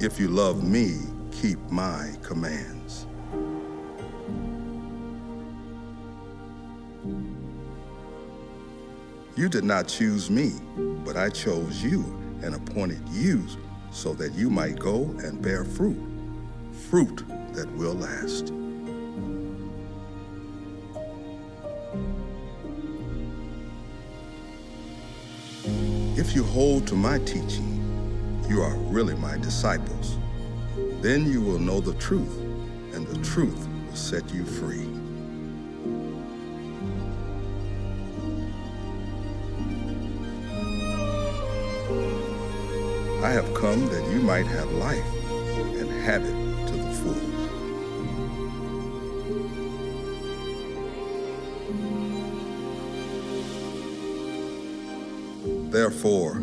If you love me, keep my commands. You did not choose me, but I chose you and appointed you so that you might go and bear fruit, fruit that will last. If you hold to my teaching, you are really my disciples. Then you will know the truth, and the truth will set you free. I have come that you might have life and have it to the full. Therefore,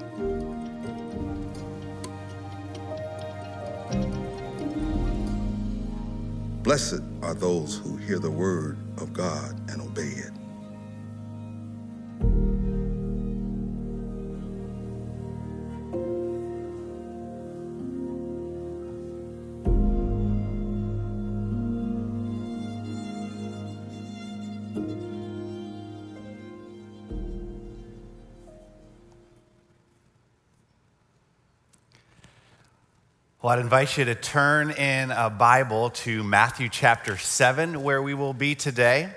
Blessed are those who hear the word of God and obey it. Well, I'd invite you to turn in a Bible to Matthew chapter 7, where we will be today.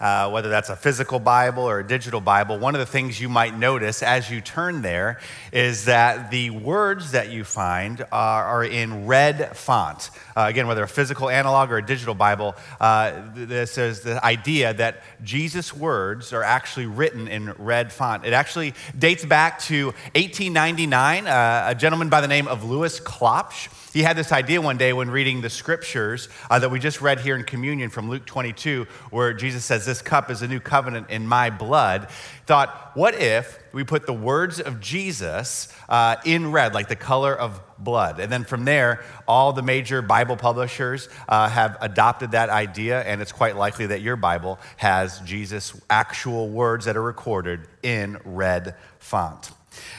Uh, whether that's a physical Bible or a digital Bible, one of the things you might notice as you turn there is that the words that you find are, are in red font. Uh, again, whether a physical analog or a digital Bible, uh, this is the idea that Jesus' words are actually written in red font. It actually dates back to 1899. Uh, a gentleman by the name of Louis Klopsch he had this idea one day when reading the scriptures uh, that we just read here in communion from Luke 22, where Jesus says, This cup is a new covenant in my blood. Thought, what if we put the words of Jesus uh, in red, like the color of blood? And then from there, all the major Bible publishers uh, have adopted that idea, and it's quite likely that your Bible has Jesus' actual words that are recorded in red font.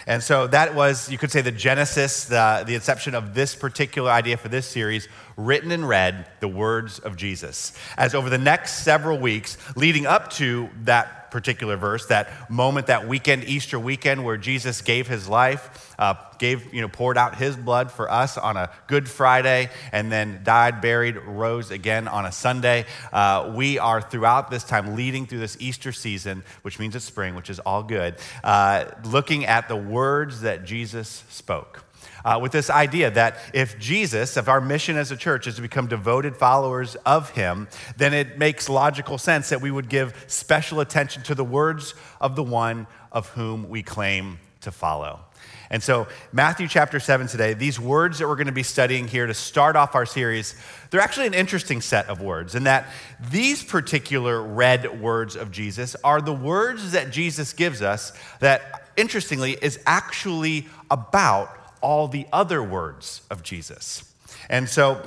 And so that was, you could say, the genesis, the, the inception of this particular idea for this series, written and read the words of Jesus. As over the next several weeks, leading up to that particular verse, that moment, that weekend, Easter weekend, where Jesus gave his life, uh, gave, you know, poured out his blood for us on a Good Friday, and then died, buried, rose again on a Sunday. Uh, we are throughout this time, leading through this Easter season, which means it's spring, which is all good, uh, looking at the words that Jesus spoke uh, with this idea that if Jesus, if our mission as a church is to become devoted followers of him, then it makes logical sense that we would give special attention to the words of the one of whom we claim to follow. And so, Matthew chapter 7 today, these words that we're going to be studying here to start off our series, they're actually an interesting set of words in that these particular red words of Jesus are the words that Jesus gives us that, interestingly, is actually about all the other words of Jesus. And so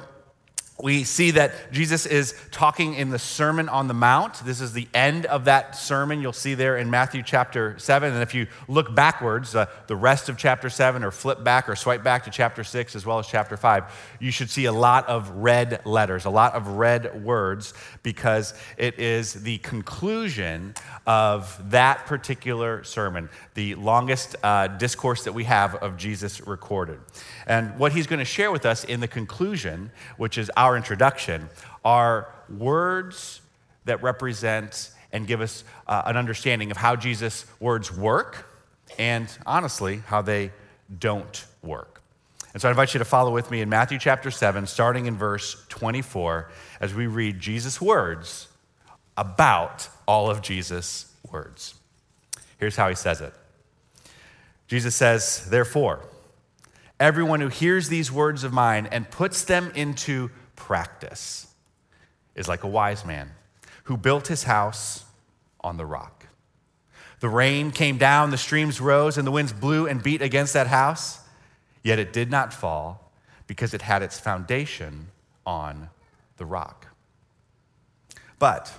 we see that Jesus is talking in the Sermon on the Mount. This is the end of that sermon you'll see there in Matthew chapter 7. And if you look backwards, uh, the rest of chapter 7, or flip back or swipe back to chapter 6 as well as chapter 5, you should see a lot of red letters, a lot of red words, because it is the conclusion of that particular sermon, the longest uh, discourse that we have of Jesus recorded. And what he's going to share with us in the conclusion, which is our introduction, are words that represent and give us uh, an understanding of how Jesus' words work and honestly, how they don't work. And so I invite you to follow with me in Matthew chapter 7, starting in verse 24, as we read Jesus' words about all of Jesus' words. Here's how he says it Jesus says, Therefore, Everyone who hears these words of mine and puts them into practice is like a wise man who built his house on the rock. The rain came down, the streams rose, and the winds blew and beat against that house, yet it did not fall because it had its foundation on the rock. But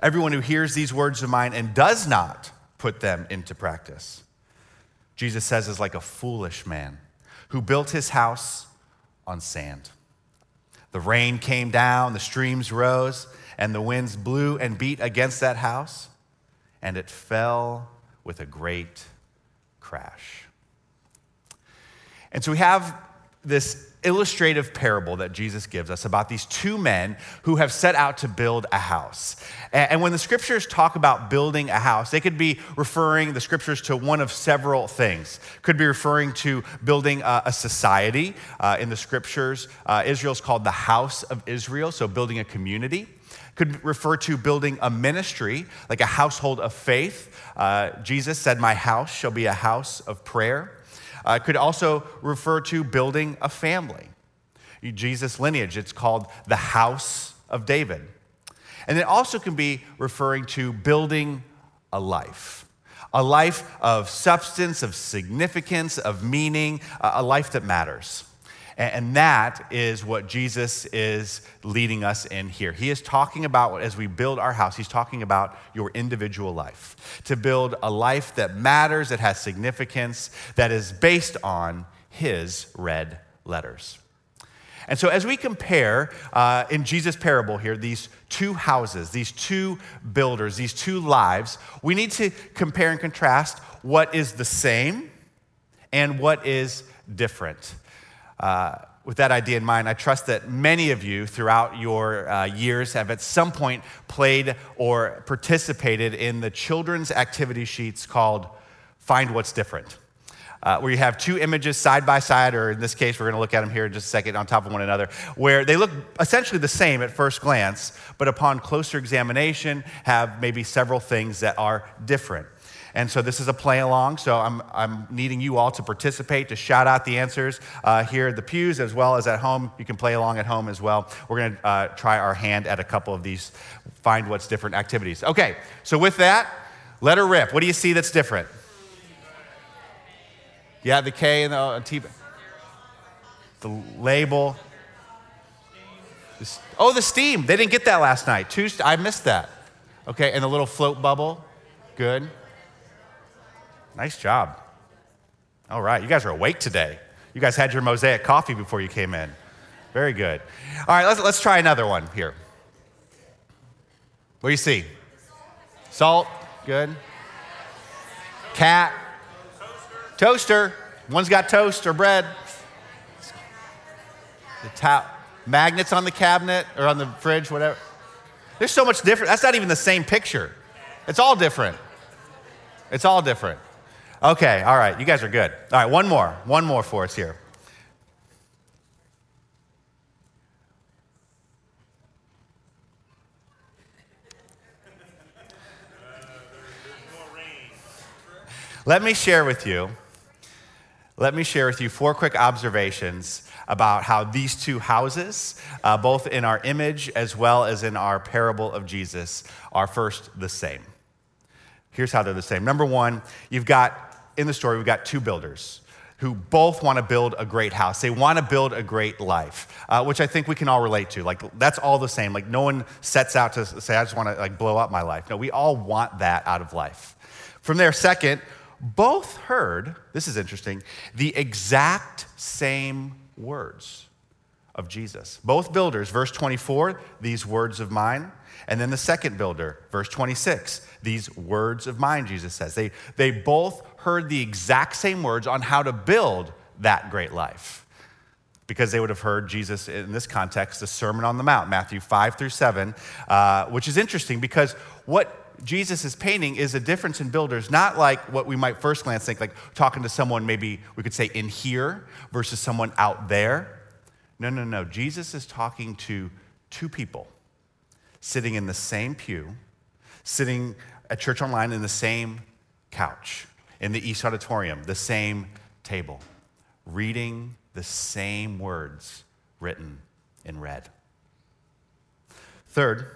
everyone who hears these words of mine and does not put them into practice, Jesus says, is like a foolish man who built his house on sand. The rain came down, the streams rose, and the winds blew and beat against that house and it fell with a great crash. And so we have this illustrative parable that Jesus gives us about these two men who have set out to build a house. And when the scriptures talk about building a house, they could be referring the scriptures to one of several things. Could be referring to building a, society. Uh, in the scriptures, uh, Israel is called the house of Israel, so building a community could refer to building a ministry, like a household of faith. Uh, Jesus said, My house shall be a house of prayer. Uh, it could also refer to building a family. Jesus' lineage, it's called the house of David. And it also can be referring to building a life a life of substance, of significance, of meaning, a life that matters. And that is what Jesus is leading us in here. He is talking about, as we build our house, he's talking about your individual life. To build a life that matters, that has significance, that is based on his red letters. And so, as we compare uh, in Jesus' parable here, these two houses, these two builders, these two lives, we need to compare and contrast what is the same and what is different. Uh, with that idea in mind, I trust that many of you throughout your uh, years have at some point played or participated in the children's activity sheets called Find What's Different. Uh, where you have two images side by side, or in this case, we're going to look at them here in just a second on top of one another, where they look essentially the same at first glance, but upon closer examination, have maybe several things that are different. And so this is a play along. So I'm, I'm needing you all to participate, to shout out the answers uh, here at the pews as well as at home. You can play along at home as well. We're going to uh, try our hand at a couple of these find what's different activities. Okay, so with that, let her rip. What do you see that's different? Yeah, the K and the uh, T. The label. Oh, the steam. They didn't get that last night. I missed that. Okay, and the little float bubble. Good. Nice job. All right, you guys are awake today. You guys had your mosaic coffee before you came in. Very good. All right, let's, let's try another one here. What do you see? Salt, good. Cat, toaster. One's got toast or bread. The ta- magnets on the cabinet or on the fridge, whatever. There's so much different. That's not even the same picture. It's all different. It's all different. Okay, all right, you guys are good. All right, one more. One more for us here. Let me share with you. Let me share with you four quick observations about how these two houses, uh, both in our image as well as in our parable of Jesus, are first the same. Here's how they're the same. Number one, you've got in the story, we've got two builders who both want to build a great house. They want to build a great life, uh, which I think we can all relate to. Like, that's all the same. Like, no one sets out to say, I just want to like blow up my life. No, we all want that out of life. From there, second, both heard, this is interesting, the exact same words of Jesus. Both builders, verse 24, these words of mine. And then the second builder, verse 26, these words of mine, Jesus says. They, they both heard the exact same words on how to build that great life. Because they would have heard Jesus, in this context, the Sermon on the Mount, Matthew 5 through 7, uh, which is interesting because what Jesus is painting is a difference in builders, not like what we might first glance think, like talking to someone maybe we could say in here versus someone out there. No, no, no. Jesus is talking to two people sitting in the same pew, sitting at Church Online in the same couch, in the East Auditorium, the same table, reading the same words written in red. Third,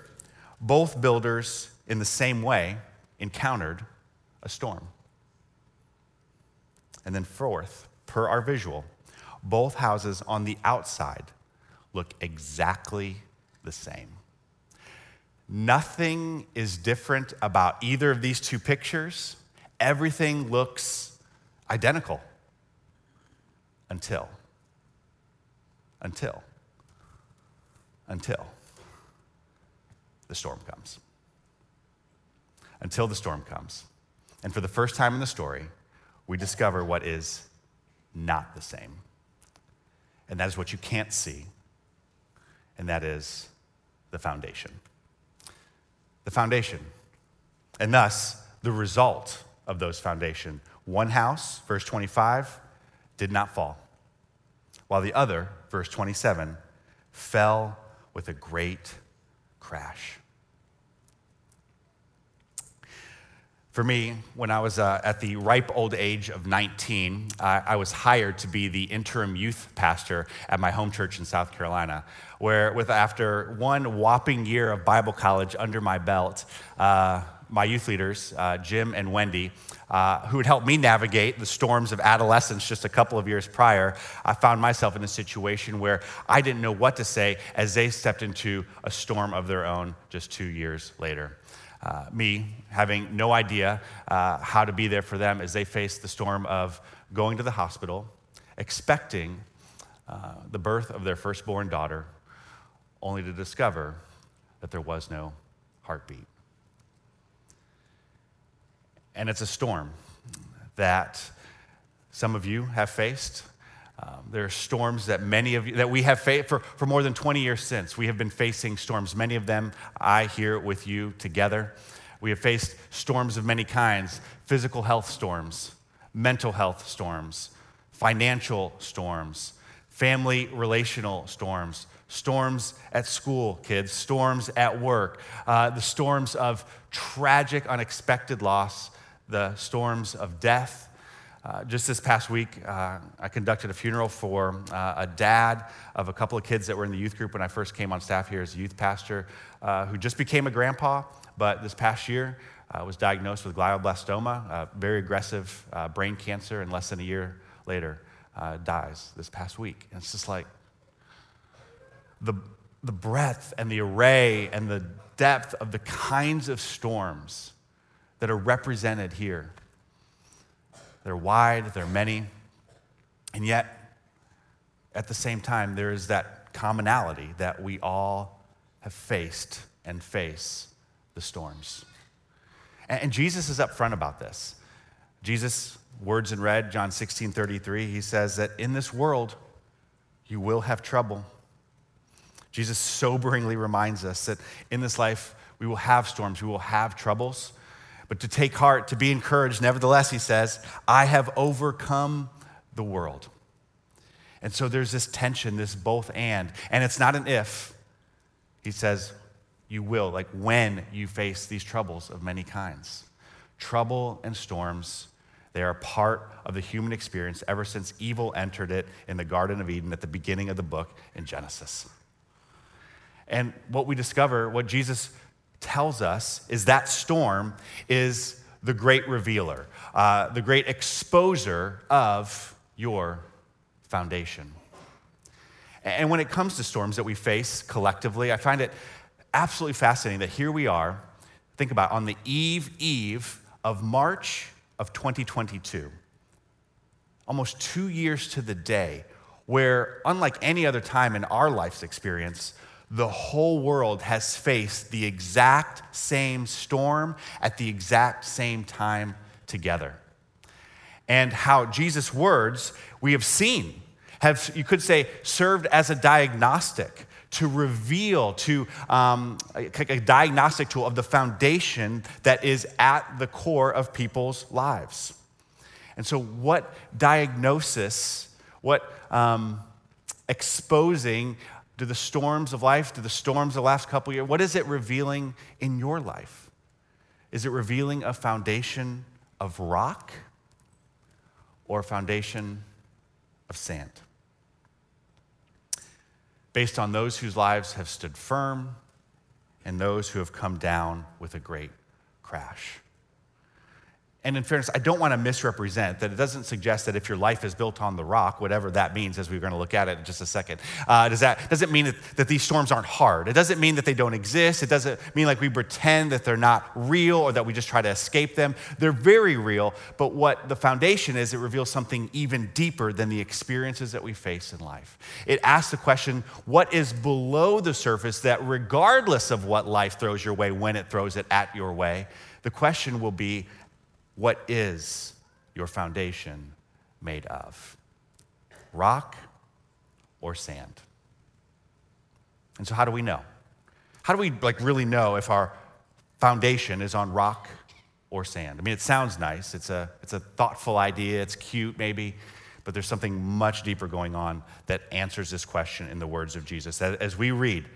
both builders, in the same way, encountered a storm. And then, fourth, per our visual, both houses on the outside look exactly the same. Nothing is different about either of these two pictures. Everything looks identical until, until, until the storm comes. Until the storm comes. And for the first time in the story, we discover what is not the same. And that is what you can't see, and that is the foundation. The foundation. And thus, the result of those foundation. One house, verse 25, did not fall, while the other, verse 27, fell with a great crash. For me, when I was uh, at the ripe old age of 19, uh, I was hired to be the interim youth pastor at my home church in South Carolina, where, with after one whopping year of Bible college under my belt, uh, my youth leaders, uh, Jim and Wendy, uh, who had helped me navigate the storms of adolescence just a couple of years prior, I found myself in a situation where I didn't know what to say as they stepped into a storm of their own just two years later uh, me having no idea uh, how to be there for them as they faced the storm of going to the hospital, expecting uh, the birth of their firstborn daughter, only to discover that there was no heartbeat. And it's a storm that some of you have faced. Um, there are storms that many of you, that we have faced for, for more than 20 years since. We have been facing storms, many of them I here with you together. We have faced storms of many kinds physical health storms, mental health storms, financial storms, family relational storms, storms at school, kids, storms at work, uh, the storms of tragic, unexpected loss, the storms of death uh, just this past week, uh, I conducted a funeral for uh, a dad of a couple of kids that were in the youth group when I first came on staff here as a youth pastor, uh, who just became a grandpa, but this past year uh, was diagnosed with glioblastoma, very aggressive brain cancer, and less than a year later dies this past week. And it's just like the, the breadth and the array and the depth of the kinds of storms that are represented here they're wide, they're many. And yet, at the same time, there is that commonality that we all have faced and face the storms. And, Jesus is upfront about this. Jesus, words in red, John 16 33, he says that in this world, you will have trouble. Jesus soberingly reminds us that in this life, we will have storms, we will have troubles. But to take heart, to be encouraged, nevertheless, he says, I have overcome the world. And so there's this tension, this both and. And it's not an if. He says, you will, like when you face these troubles of many kinds. Trouble and storms, they are part of the human experience ever since evil entered it in the Garden of Eden at the beginning of the book in Genesis. And what we discover, what Jesus tells us is that storm is the great revealer, uh, the great exposer of your foundation. And when it comes to storms that we face collectively, I find it absolutely fascinating that here we are, think about on the eve, eve of March of 2022, almost two years to the day, where unlike any other time in our life's experience, the whole world has faced the exact same storm at the exact same time together. And how Jesus' words, we have seen, have, you could say, served as a diagnostic to reveal, to um, a, diagnostic tool of the foundation that is at the core of people's lives. And so, what diagnosis, what um, exposing do the storms of life, do the storms of the last couple years, what is it revealing in your life? Is it revealing a foundation of rock or a foundation of sand? Based on those whose lives have stood firm and those who have come down with a great crash. And in fairness, I don't want to misrepresent that it doesn't suggest that if your life is built on the rock, whatever that means, as we're going to look at it in just a second, uh, does that doesn't mean that, that these storms aren't hard. It doesn't mean that they don't exist. It doesn't mean like we pretend that they're not real or that we just try to escape them. They're very real. But what the foundation is, it reveals something even deeper than the experiences that we face in life. It asks the question, what is below the surface that, regardless of what life throws your way, when it throws it at your way, the question will be what is your foundation made of? Rock or sand? And so, how do we know? How do we like really know if our foundation is on rock or sand? I mean, it sounds nice. It's a, it's a thoughtful idea. It's cute, maybe. But there's something much deeper going on that answers this question in the words of Jesus. As we read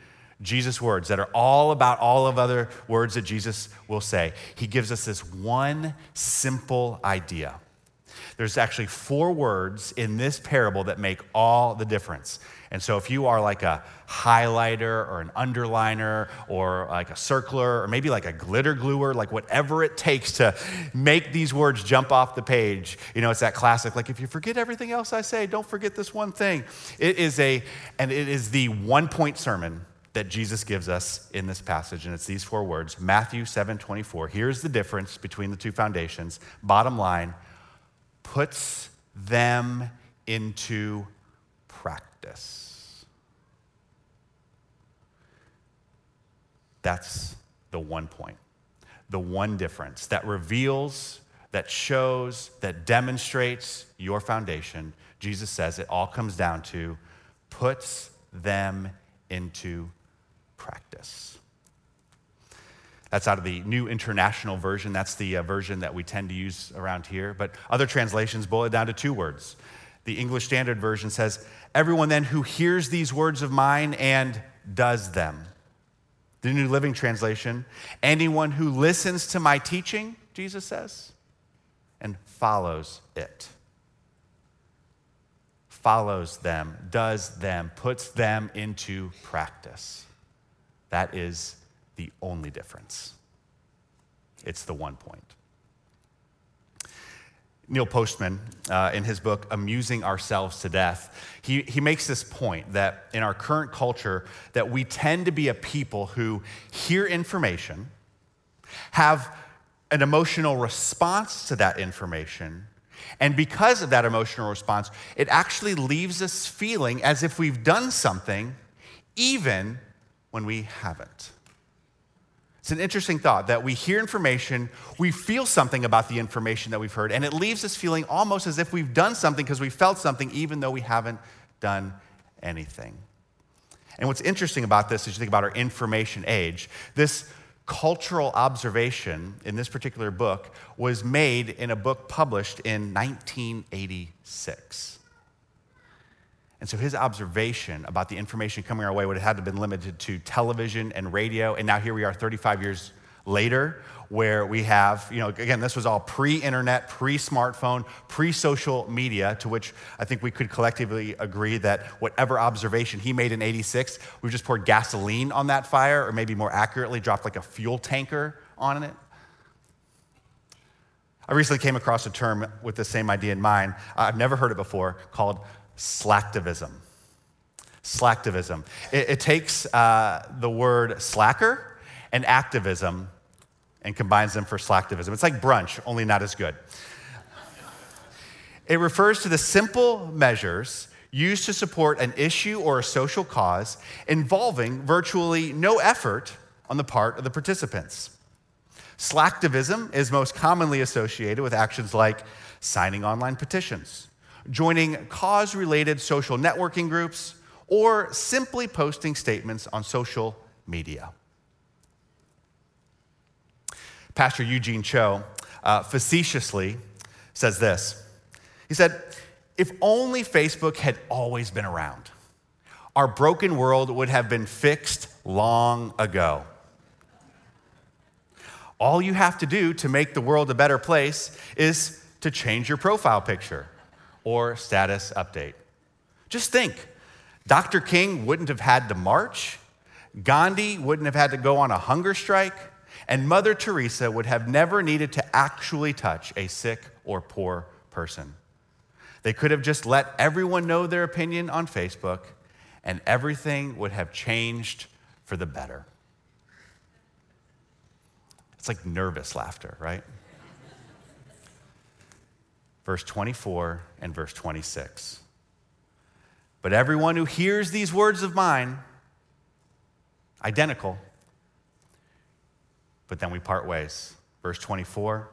Jesus' words that are all about all of other words that Jesus will say. He gives us this one simple idea. There's actually four words in this parable that make all the difference. And so, if you are like a highlighter or an underliner or like a circler or maybe like a glitter gluer, like whatever it takes to make these words jump off the page, you know, it's that classic, like if you forget everything else I say, don't forget this one thing. It is a, and it is the one point sermon that Jesus gives us in this passage, and it's these four words Matthew 7 24. Here's the difference between the two foundations. Bottom line puts them into practice. That's the one point, the one difference that reveals, that shows, that demonstrates your foundation. Jesus says it all comes down to puts them into practice. That's out of the New International Version. That's the uh, version that we tend to use around here. But other translations boil it down to two words. The English Standard Version says, Everyone then who hears these words of mine and does them. The New Living Translation, anyone who listens to my teaching, Jesus says, and follows it. Follows them, does them, puts them into practice. That is the only difference. It's the one point. Neil Postman, uh, in his book Amusing Ourselves to Death, he, he makes this point that in our current culture that we tend to be a people who hear information, have an emotional response to that information, and because of that emotional response, it actually leaves us feeling as if we've done something, even when we haven't. It's an interesting thought that we hear information, we feel something about the information that we've heard, and it leaves us feeling almost as if we've done something because we felt something even though we haven't done anything. And what's interesting about this is you think about our information age, this cultural observation in this particular book was made in a book published in 1986. And so his observation about the information coming our way would have had to have been limited to television and radio. And now here we are 35 years later, where we have, you know, again, this was all pre internet, pre smartphone, pre social media, to which I think we could collectively agree that whatever observation he made in 86, we've just poured gasoline on that fire, or maybe more accurately, dropped like a fuel tanker on it. I recently came across a term with the same idea in mind. I've never heard it before called slacktivism. Slacktivism. It, it takes uh, the word slacker and activism and combines them for slacktivism. It's like brunch, only not as good. It refers to the simple measures used to support an issue or a social cause involving virtually no effort on the part of the participants. Slacktivism is most commonly associated with actions like signing online petitions, joining cause related social networking groups, or simply posting statements on social media. Pastor Eugene Cho uh, facetiously says this He said, If only Facebook had always been around, our broken world would have been fixed long ago. All you have to do to make the world a better place is to change your profile picture or status update. Just think Dr. King wouldn't have had to march, Gandhi wouldn't have had to go on a hunger strike, and Mother Teresa would have never needed to actually touch a sick or poor person. They could have just let everyone know their opinion on Facebook, and everything would have changed for the better. It's like nervous laughter, right? Verse 24 and verse 26. But everyone who hears these words of mine, identical, but then we part ways. Verse 24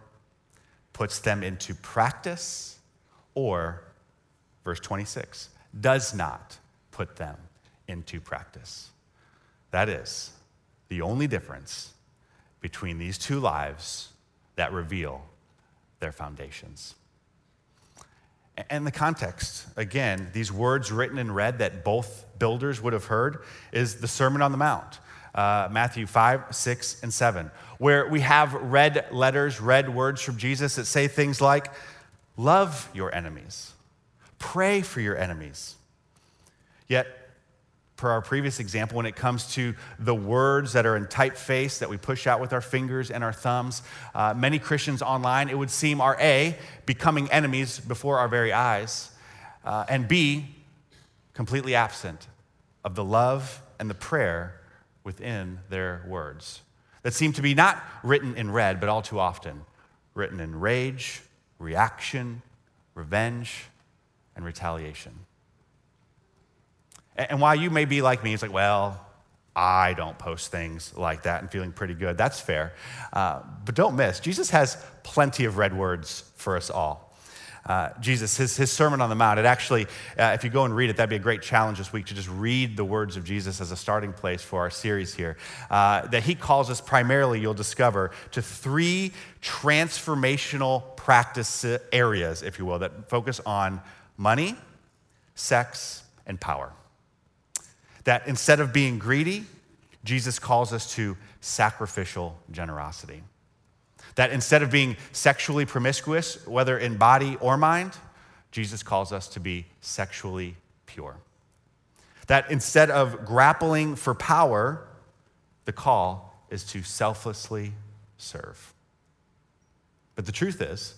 puts them into practice, or verse 26 does not put them into practice. That is the only difference between these two lives that reveal their foundations. And the context, again, these words written in red that both builders would have heard is the Sermon on the Mount, uh, Matthew 5, 6, and 7, where we have red letters, red words from Jesus that say things like, Love your enemies, pray for your enemies. Yet, per our previous example, when it comes to the words that are in typeface that we push out with our fingers and our thumbs, uh, many Christians online, it would seem, are A, becoming enemies before our very eyes, uh, and B, completely absent of the love and the prayer within their words that seem to be not written in red, but all too often written in rage, reaction, revenge, and retaliation. And while you may be like me, it's like, well, I don't post things like that and feeling pretty good. That's fair. Uh, but don't miss, Jesus has plenty of red words for us all. Uh, Jesus, his, his Sermon on the Mount, it actually, uh, if you go and read it, that'd be a great challenge this week to just read the words of Jesus as a starting place for our series here. Uh, that he calls us primarily, you'll discover, to three transformational practice areas, if you will, that focus on money, sex, and power. That instead of being greedy, Jesus calls us to sacrificial generosity. That instead of being sexually promiscuous, whether in body or mind, Jesus calls us to be sexually pure. That instead of grappling for power, the call is to selflessly serve. But the truth is,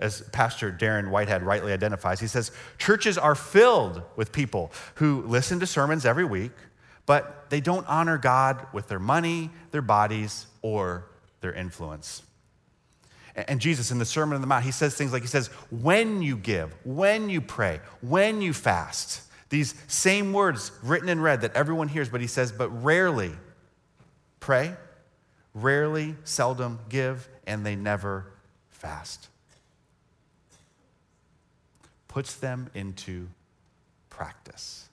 as Pastor Darren Whitehead rightly identifies, he says, churches are filled with people who listen to sermons every week, but they don't honor God with their money, their bodies, or their influence. And Jesus in the Sermon on the Mount, he says things like, he says, when you give, when you pray, when you fast, these same words written in red that everyone hears, but he says, but rarely pray, rarely, seldom give, and they never fast. Puts them into practice.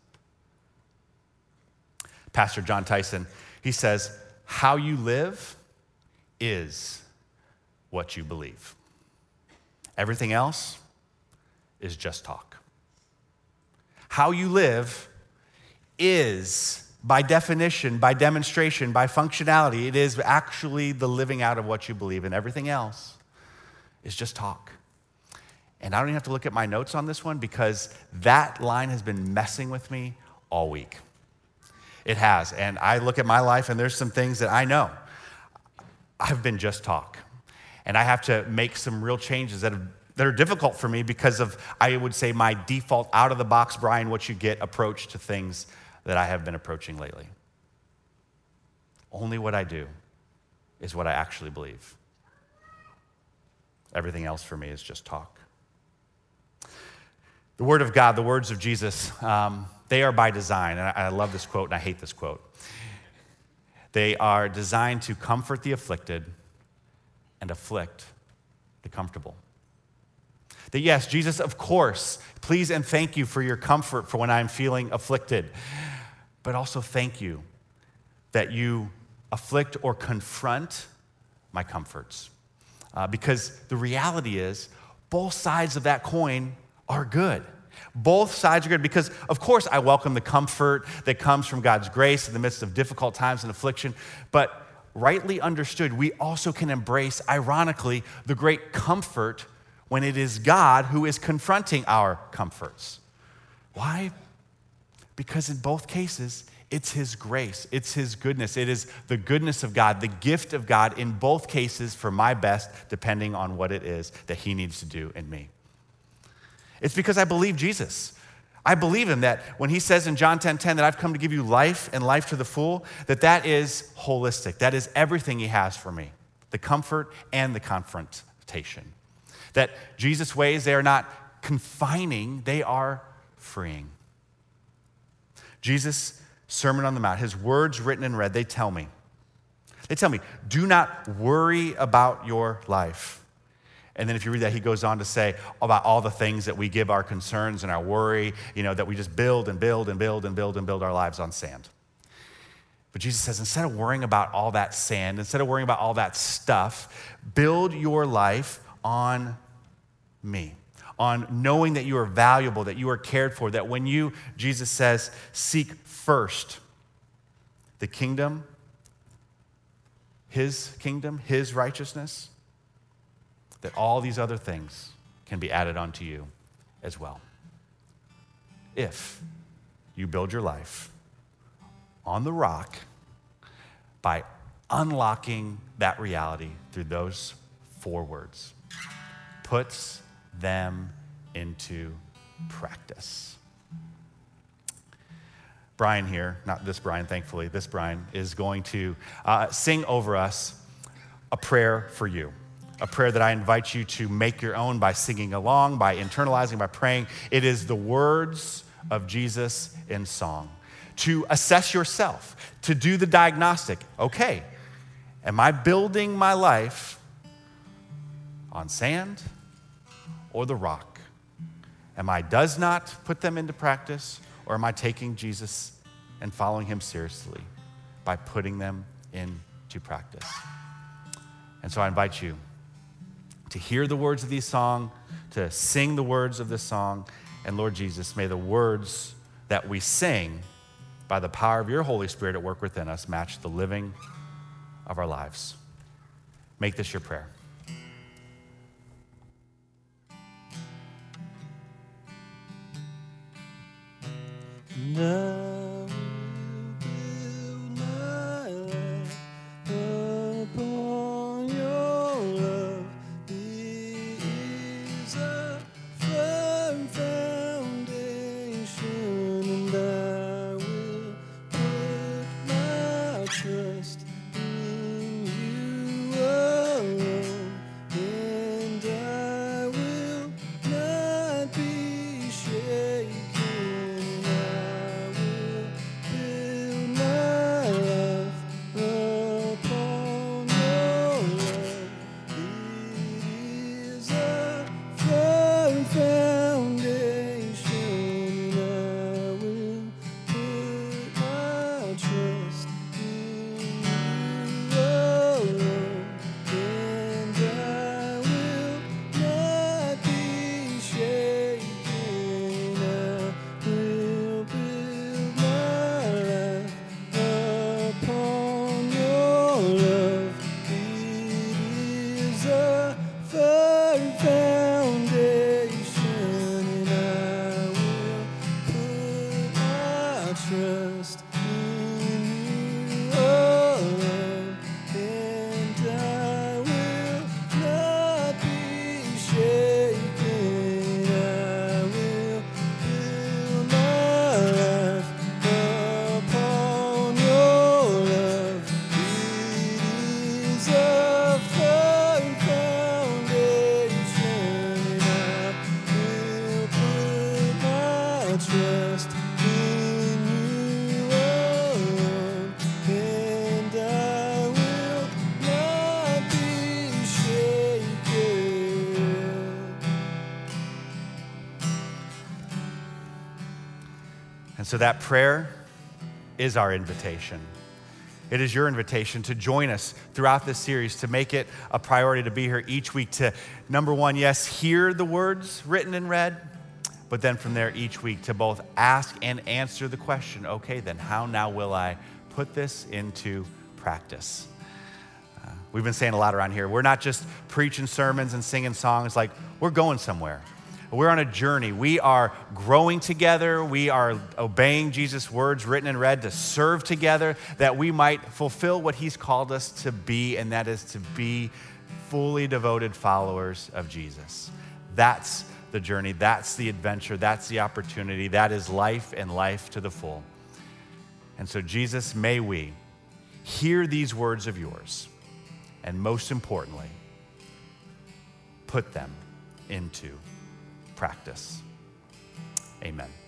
Pastor Jon Tyson, he says, how you live is what you believe. Everything else is just talk. How you live is, by definition, by demonstration, by functionality, it is actually the living out of what you believe, and everything else is just talk. And I don't even have to look at my notes on this one because that line has been messing with me all week. It has. And I look at my life, and there's some things that I know I've been just talk and I have to make some real changes that, have, that are difficult for me because of, I would say, my default out of the box, Brian, what you get approach to things that I have been approaching lately. Only what I do is what I actually believe. Everything else for me is just talk. The Word of God, the words of Jesus, um, they are by design. And I, love this quote and I hate this quote. They are designed to comfort the afflicted and afflict the comfortable. That yes, Jesus, of course, please and thank you for your comfort for when I'm feeling afflicted. But also thank you that you afflict or confront my comforts. Uh, because the reality is, both sides of that coin are good. Both sides are good because, of course, I welcome the comfort that comes from God's grace in the midst of difficult times and affliction. But rightly understood, we also can embrace, ironically, the great comfort when it is God who is confronting our comforts. Why? Because in both cases, It's His grace, it's His goodness. It is the goodness of God, the gift of God in both cases for my best, depending on what it is that He needs to do in me. It's because I believe Jesus. I believe him that when he says in John 10:10 10, 10, that I've come to give you life and life to the full, that that is holistic. That is everything he has for me. The comfort and the confrontation. That Jesus' ways they are not confining, they are freeing. Jesus' Sermon on the Mount, his words written and read, they tell me. They tell me, do not worry about your life. And then if you read that, he goes on to say about all the things that we give our concerns and our worry, you know, that we just build and build and build and build and build our lives on sand. But Jesus says, instead of worrying about all that sand, instead of worrying about all that stuff, build your life on me, on knowing that you are valuable, that you are cared for, that when you, Jesus says, seek first the kingdom, his kingdom, his righteousness, that all these other things can be added onto you as well. If you build your life on the rock by unlocking that reality through those four words, puts them into practice. Brian here, not this Brian, thankfully, this Brian is going to uh, sing over us a prayer for you a prayer that I invite you to make your own by singing along, by internalizing, by praying. It is the words of Jesus in song. To assess yourself, to do the diagnostic. Okay, am I building my life on sand or the rock? Am I does not put them into practice, or am I taking Jesus and following him seriously by putting them into practice? And so I invite you to hear the words of this song, to sing the words of this song. And Lord Jesus, may the words that we sing by the power of your Holy Spirit at work within us match the living of our lives. Make this your prayer. No. So that prayer is our invitation. It is your invitation to join us throughout this series, to make it a priority to be here each week to, number one, yes, hear the words written and read, but then from there each week to both ask and answer the question okay, then how now will I put this into practice? Uh, we've been saying a lot around here. We're not just preaching sermons and singing songs, like, we're going somewhere We're on a journey. We are growing together. We are obeying Jesus' words written and read to serve together that we might fulfill what he's called us to be, and that is to be fully devoted followers of Jesus. That's the journey. That's the adventure. That's the opportunity. That is life and life to the full. And so, Jesus, may we hear these words of yours, and most importantly, put them into practice. Amen.